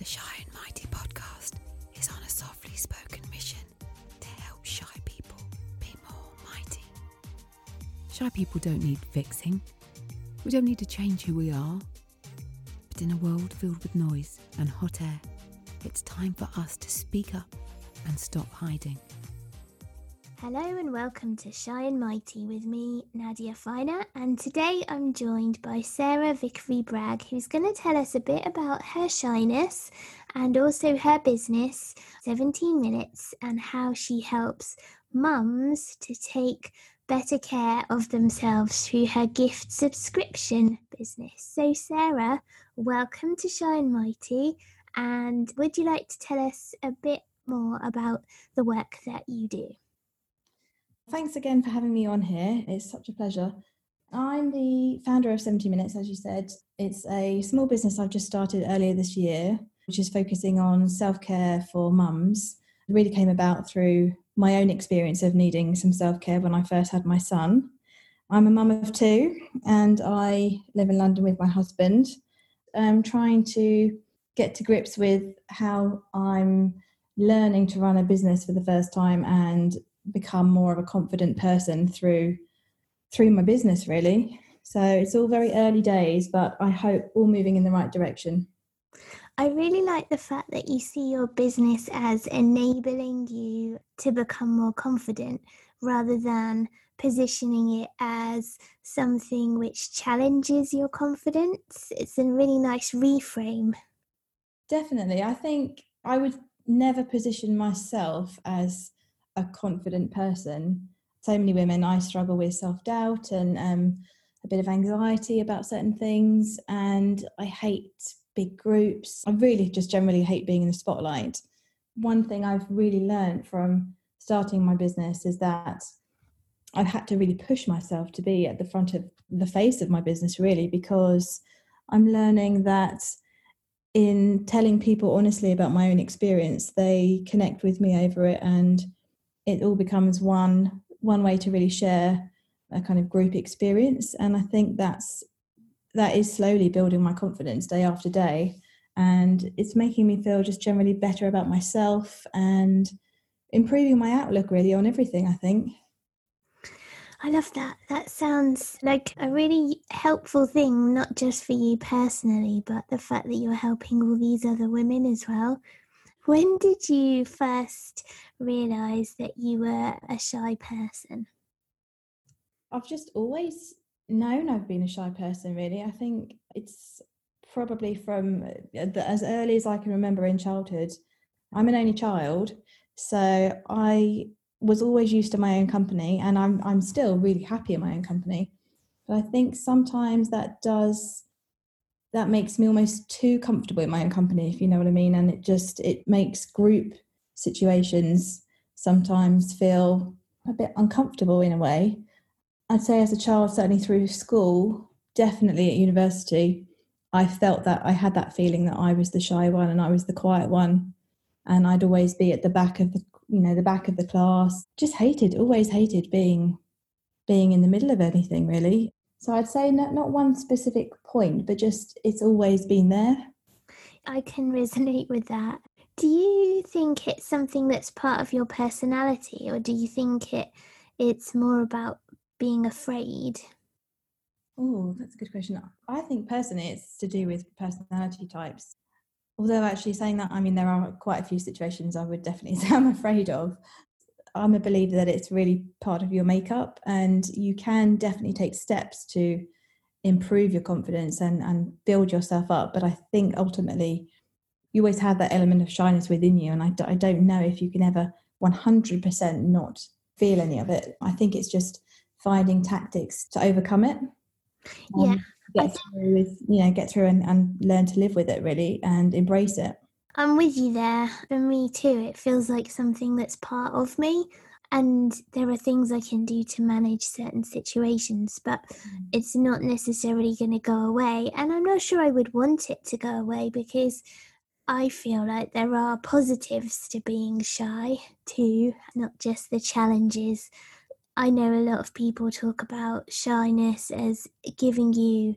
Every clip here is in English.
The Shy and Mighty podcast is on a softly spoken mission to help shy people be more mighty. Shy people don't need fixing. We don't need to change who we are. But in a world filled with noise and hot air, it's time for us to speak up and stop hiding. Hello and welcome to Shy and Mighty with me, Nadia Finer, and today I'm joined by Sarah Vickery Bragg, who's going to tell us a bit about her shyness and also her business, 17 Minutes, and how she helps mums to take better care of themselves through her gift subscription business. So, Sarah, welcome to Shy and Mighty, and would you like to tell us a bit more about the work that you do? Thanks again for having me on here. It's such a pleasure. I'm the founder of 17 Minutes, as you said. It's a small business I've just started earlier this year, which is focusing on self care for mums. It really came about through my own experience of needing some self care when I first had my son. I'm a mum of two and I live in London with my husband. I'm trying to get to grips with how I'm learning to run a business for the first time and become more of a confident person through through my business really so it's all very early days but i hope all moving in the right direction I really like the fact that you see your business as enabling you to become more confident rather than positioning it as something which challenges your confidence. It's a really nice reframe. Definitely. I think I would never position myself as a confident person. So many women, I struggle with self doubt and um, a bit of anxiety about certain things, and I hate big groups. I really just generally hate being in the spotlight. One thing I've really learned from starting my business is that I've had to really push myself to be at the front of the face of my business, really, because I'm learning that in telling people honestly about my own experience, they connect with me over it and it all becomes one one way to really share a kind of group experience and i think that's that is slowly building my confidence day after day and it's making me feel just generally better about myself and improving my outlook really on everything i think I love that. That sounds like a really helpful thing, not just for you personally, but the fact that you're helping all these other women as well. When did you first realize that you were a shy person? I've just always known I've been a shy person, really. I think it's probably from uh, as early as I can remember in childhood. I'm an only child, so I was always used to my own company, and I'm I'm still really happy in my own company. But I think sometimes that does that makes me almost too comfortable in my own company, if you know what I mean. And it just it makes group situations sometimes feel a bit uncomfortable in a way. I'd say as a child, certainly through school, definitely at university, I felt that I had that feeling that I was the shy one and I was the quiet one. And I'd always be at the back of the you know, the back of the class. Just hated, always hated being being in the middle of anything really. So I'd say not, not one specific point, but just it's always been there. I can resonate with that. Do you think it's something that's part of your personality, or do you think it it's more about being afraid? Oh, that's a good question. I think personally it's to do with personality types. Although actually saying that, I mean there are quite a few situations I would definitely say I'm afraid of. I'm a believer that it's really part of your makeup, and you can definitely take steps to improve your confidence and, and build yourself up. But I think ultimately, you always have that element of shyness within you, and I, I don't know if you can ever 100% not feel any of it. I think it's just finding tactics to overcome it. Um, yeah. Get through with, you know, get through and, and learn to live with it really and embrace it. I'm with you there. For me too, it feels like something that's part of me. And there are things I can do to manage certain situations, but mm. it's not necessarily going to go away. And I'm not sure I would want it to go away because I feel like there are positives to being shy too, not just the challenges. I know a lot of people talk about shyness as giving you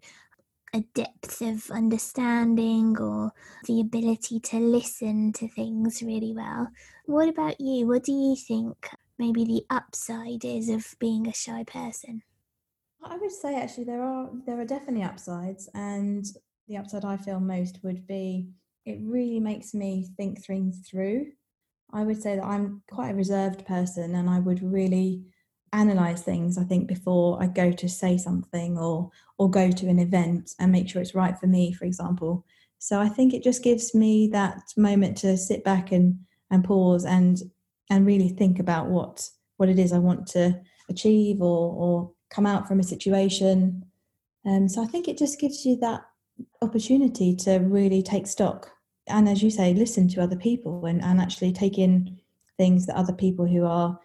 a depth of understanding or the ability to listen to things really well. What about you? What do you think maybe the upside is of being a shy person? I would say actually there are there are definitely upsides and the upside I feel most would be it really makes me think things through. I would say that I'm quite a reserved person and I would really analyze things i think before i go to say something or or go to an event and make sure it's right for me for example. So i think it just gives me that moment to sit back and and pause and and really think about what what it is i want to achieve or or come out from a situation. And um, so i think it just gives you that opportunity to really take stock and as you say listen to other people and, and actually take in things that other people who are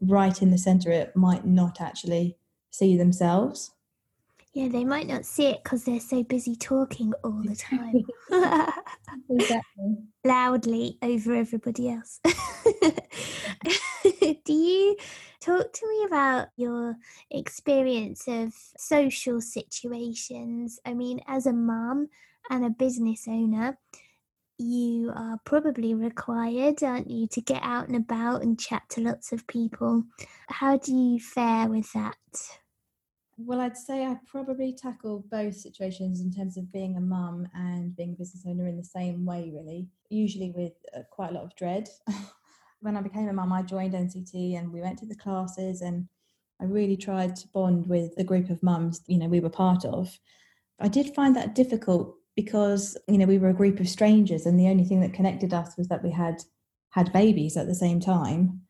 right in the center it might not actually see themselves. Yeah they might not see it because they're so busy talking all the time. Exactly. loudly over everybody else. Do you talk to me about your experience of social situations. I mean as a mum and a business owner you are probably required, aren't you, to get out and about and chat to lots of people. How do you fare with that? Well, I'd say I probably tackle both situations in terms of being a mum and being a business owner in the same way, really, usually with uh, quite a lot of dread. when I became a mum, I joined NCT and we went to the classes and I really tried to bond with the group of mums, you know, we were part of. I did find that difficult because you know we were a group of strangers and the only thing that connected us was that we had had babies at the same time.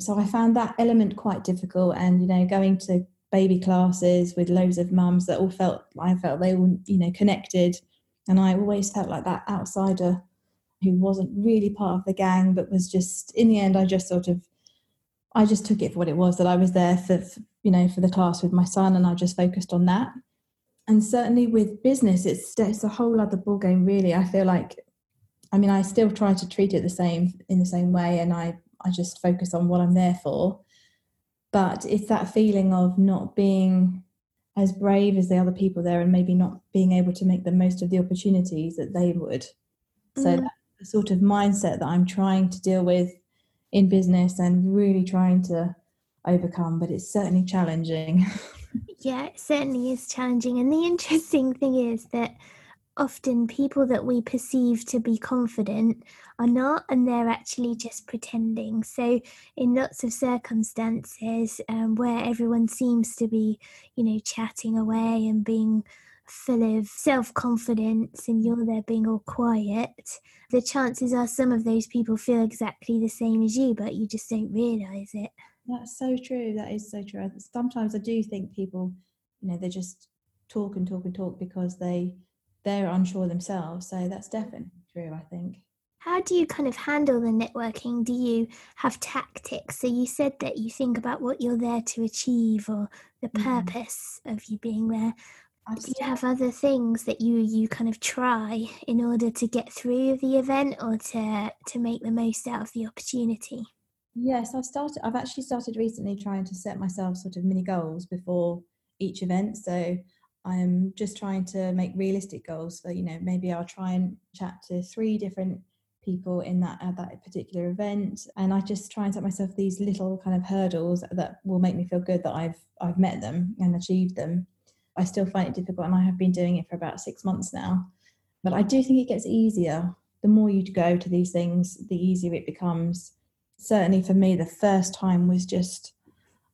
So i found that element quite difficult and you know going to baby classes with loads of mums that all felt i felt they were you know connected. And i always felt like that outsider who wasn't really part of the gang but was just in the end i just sort of i just took it for what it was that i was there for you know for the class with my son and i just focused on that and certainly with business it's it's a whole other ball game really. I feel like i mean i still try to treat it the same in the same way and i i just focus on what i'm there for. But it's that feeling of not being as brave as the other people there and maybe not being able to make the most of the opportunities that they would. So mm. that's the sort of mindset that i'm trying to deal with in business and really trying to overcome but it's certainly challenging Yeah, it certainly is challenging. And the interesting thing is that often people that we perceive to be confident are not, and they're actually just pretending. So, in lots of circumstances um, where everyone seems to be, you know, chatting away and being full of self confidence, and you're there being all quiet, the chances are some of those people feel exactly the same as you, but you just don't realize it. That's so true. That is so true. Sometimes I do think people, you know, they just talk and talk and talk because they they're unsure themselves. So that's definitely true. I think. How do you kind of handle the networking? Do you have tactics? So you said that you think about what you're there to achieve or the mm-hmm. purpose mm-hmm. of you being there. i do you have other things that you you kind of try in order to get through the event or to to make the most out of the opportunity? Yes, I've started. I've actually started recently trying to set myself sort of mini goals before each event. So I'm just trying to make realistic goals. So you know, maybe I'll try and chat to three different people in that at that particular event, and I just try and set myself these little kind of hurdles that will make me feel good that I've I've met them and achieved them. I still find it difficult, and I have been doing it for about six months now. But I do think it gets easier. The more you go to these things, the easier it becomes certainly for me, the first time was just,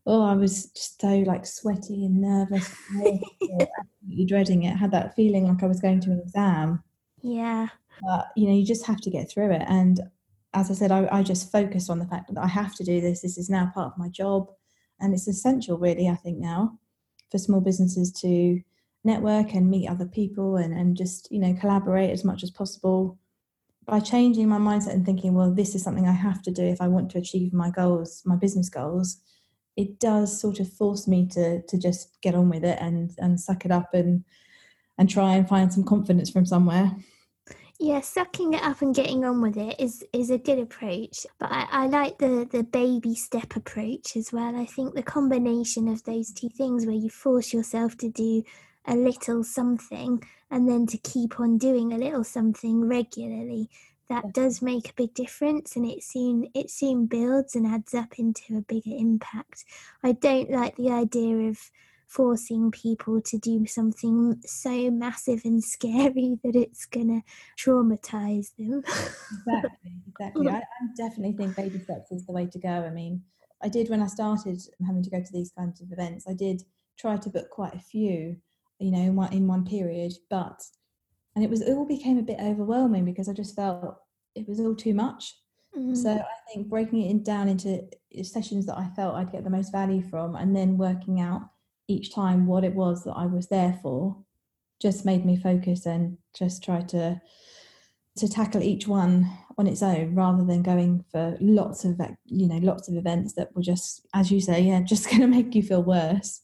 oh, I was just so like sweaty and nervous, absolutely dreading it. I had that feeling like I was going to an exam. Yeah. But, you know, you just have to get through it. And as I said, I, I just focused on the fact that I have to do this. This is now part of my job. And it's essential, really, I think, now for small businesses to network and meet other people and, and just, you know, collaborate as much as possible by changing my mindset and thinking, well, this is something I have to do if I want to achieve my goals, my business goals, it does sort of force me to to just get on with it and and suck it up and and try and find some confidence from somewhere. Yeah, sucking it up and getting on with it is is a good approach. But I, I like the the baby step approach as well. I think the combination of those two things where you force yourself to do a little something and then to keep on doing a little something regularly. That does make a big difference and it soon it soon builds and adds up into a bigger impact. I don't like the idea of forcing people to do something so massive and scary that it's going to traumatize them. Exactly exactly. I, I definitely think baby steps is the way to go. I mean i did when i started having to go to these kinds of events i did try to book quite a few you know in one, in one period but and it was it all became a bit overwhelming because I just felt it was all too much. Mm-hmm. So I think breaking it down into sessions that I felt I'd get the most value from, and then working out each time what it was that I was there for, just made me focus and just try to to tackle each one on its own rather than going for lots of you know lots of events that were just as you say yeah just going to make you feel worse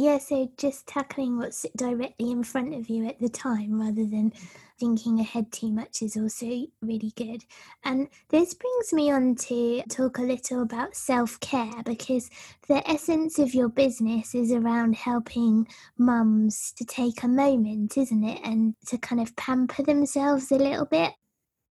yeah, so just tackling what's directly in front of you at the time rather than thinking ahead too much is also really good. And this brings me on to talk a little about self care because the essence of your business is around helping mums to take a moment, isn't it? And to kind of pamper themselves a little bit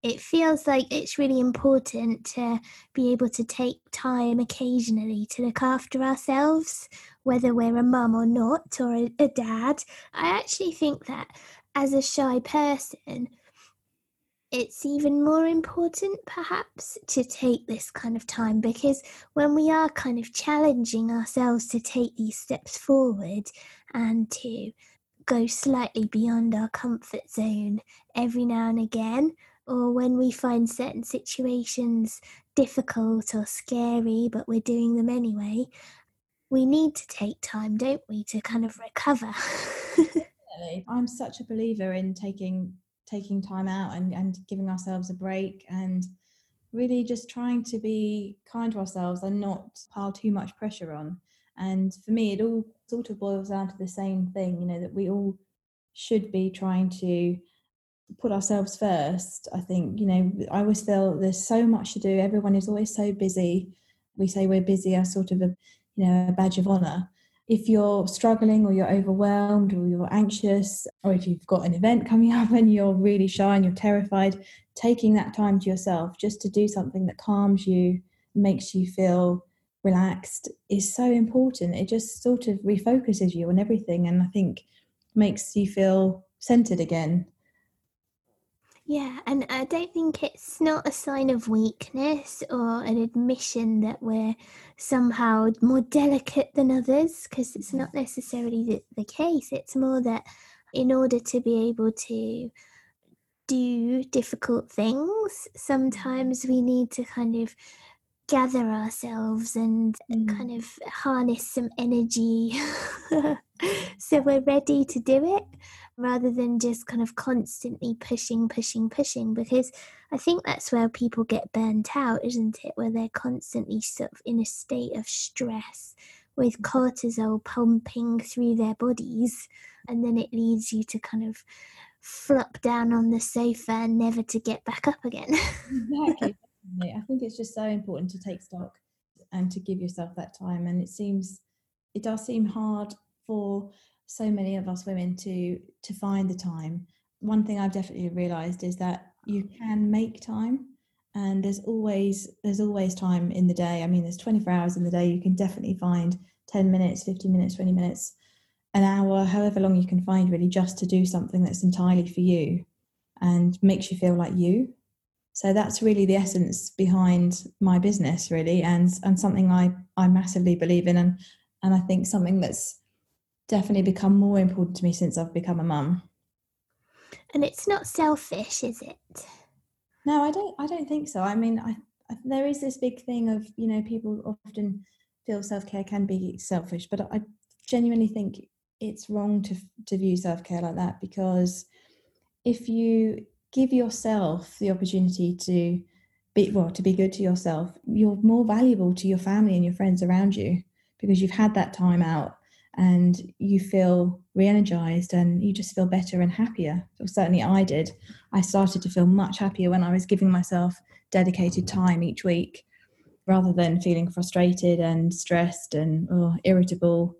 it feels like it's really important to be able to take time occasionally to look after ourselves, whether we're a mum or not, or a, a, dad. I actually think that as a shy person, it's even more important perhaps to take this kind of time because when we are kind of challenging ourselves to take these steps forward and to go slightly beyond our comfort zone every now and again, or when we find certain situations difficult or scary, but we're doing them anyway, we need to take time, don't we, to kind of recover. I'm such a believer in taking taking time out and, and giving ourselves a break and really just trying to be kind to ourselves and not pile too much pressure on. And for me, it all sort of boils down to the same thing, you know, that we all should be trying to put ourselves first. I think, you know, I always feel there's so much to do. Everyone is always so busy. We say we're busy as sort of a, you know, a badge of honor. If you're struggling or you're overwhelmed or you're anxious, or if you've got an event coming up and you're really shy and you're terrified, taking that time to yourself just to do something that calms you, makes you feel relaxed is so important. It just sort of refocuses you on everything and I think makes you feel centered again yeah, and I don't think it's not a sign of weakness or an admission that we're somehow more delicate than others, because it's not necessarily the, the case. It's more that in order to be able to do difficult things, mm-hmm. sometimes we need to kind of gather ourselves and mm. kind of harness some energy so we're ready to do it rather than just kind of constantly pushing, pushing, pushing. Because I think that's where people get burnt out, isn't it? Where they're constantly sort of in a state of stress with cortisol pumping through their bodies, and then it leads you to kind of flop down on the sofa and never to get back up again. exactly. I think it's just so important to take stock and to give yourself that time. And it seems, it does seem hard for so many of us women to to find the time. One thing i've definitely realized is that you can make time and there's always there's always time in the day. I mean there's 24 hours in the day. You can definitely find 10 minutes 15 minutes 20 minutes an hour however long you can find really just to do something that's entirely for you and makes you feel like you so that's really the essence behind my business really and and something i i massively believe in and and i think something that's definitely become more important to me since I've become a mum. And it's not selfish, is it? No, I don't. I don't think so. I mean, I, I there is this big thing of you know people often feel self care can be selfish, but I genuinely think it's wrong to to view self care like that because if you give yourself the opportunity to be well to be good to yourself, you're more valuable to your family and your friends around you because you've had that time out and you feel re-energized and you just feel better and happier. Certainly i did. I started to feel much happier when i was giving myself dedicated time each week rather than feeling frustrated and stressed and oh, irritable.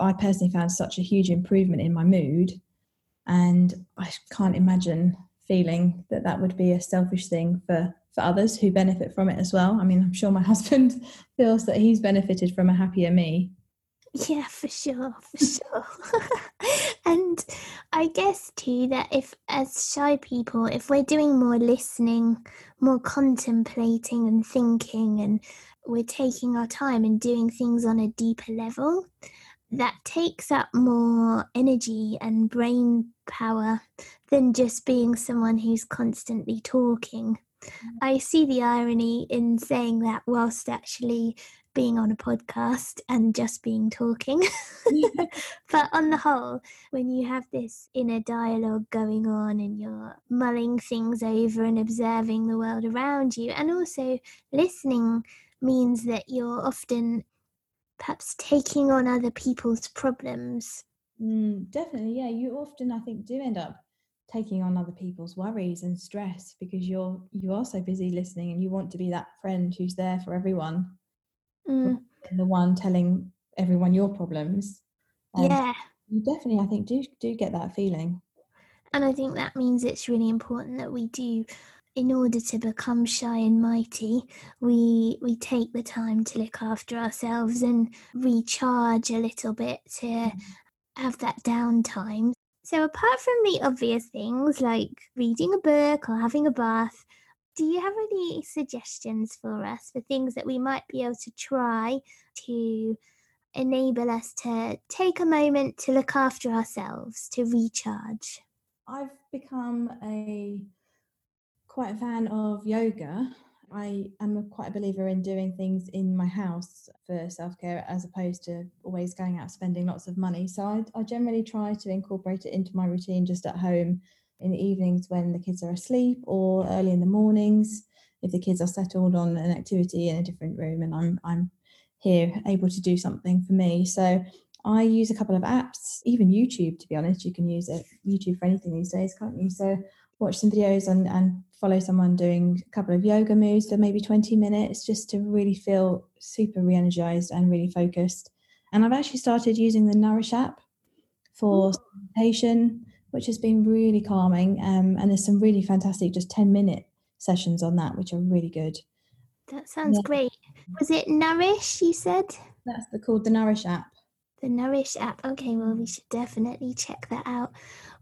I personally found such a huge improvement in my mood. And I can't imagine feeling that that would be a selfish thing for, for others who benefit from it as well. I mean, I'm sure my husband feels that he's benefited from a happier me. Yeah, for sure, for sure. and I guess too that if, as shy people, if we're doing more listening, more contemplating and thinking, and we're taking our time and doing things on a deeper level, that takes up more energy and brain power than just being someone who's constantly talking. Mm. I see the irony in saying that whilst actually being on a podcast and just being talking. but on the whole, when you have this inner dialogue going on and you're mulling things over and observing the world around you, and also listening means that you're often perhaps taking on other people's problems. Mm, definitely, yeah. You often, I think, do end up taking on other people's worries and stress because you're you are so busy listening and you want to be that friend who's there for everyone mm. the one telling everyone your problems. And yeah. You definitely, I think, do do get that feeling. And I think that means it's really important that we do in order to become shy and mighty, we we take the time to look after ourselves and recharge a little bit to mm. have that downtime. So apart from the obvious things like reading a book or having a bath, do you have any suggestions for us for things that we might be able to try to enable us to take a moment to look after ourselves, to recharge? I've become a quite a fan of yoga. I am a, quite a believer in doing things in my house for self care as opposed to always going out spending lots of money. So I, I generally try to incorporate it into my routine just at home in the evenings when the kids are asleep or early in the mornings if the kids are settled on an activity in a different room and I'm I'm here able to do something for me. So I use a couple of apps, even YouTube to be honest. You can use it YouTube for anything these days, can't you? So watch some videos and, and follow someone doing a couple of yoga moves for maybe 20 minutes just to really feel super re-energized and really focused. And I've actually started using the Nourish app for meditation which has been really calming. Um, and there's some really fantastic, just 10 minute sessions on that, which are really good. That sounds yeah. great. Was it Nourish, you said? That's the, called the Nourish app. The Nourish app. Okay, well, we should definitely check that out.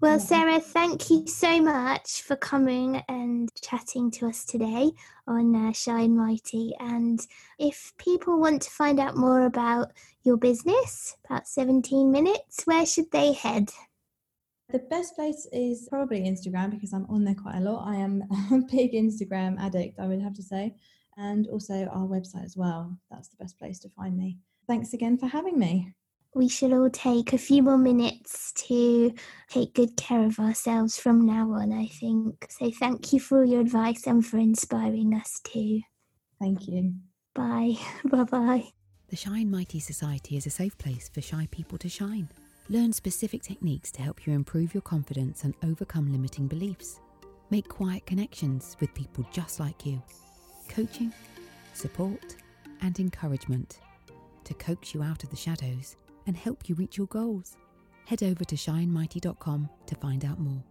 Well, yeah. Sarah, thank you so much for coming and chatting to us today on uh, Shy and Mighty. And if people want to find out more about your business, about 17 minutes, where should they head? The best place is probably Instagram because I'm on there quite a lot. I am a big Instagram addict, I would have to say, and also our website as well. That's the best place to find me. Thanks again for having me. We should all take a few more minutes to take good care of ourselves from now on, I think. So thank you for all your advice and for inspiring us too. Thank you. Bye. bye bye. The Shy and Mighty Society is a safe place for shy people to shine. Learn specific techniques to help you improve your confidence and overcome limiting beliefs. Make quiet connections with people just like you. Coaching, support, and encouragement to coax you out of the shadows and help you reach your goals. Head over to shyandmighty.com to find out more.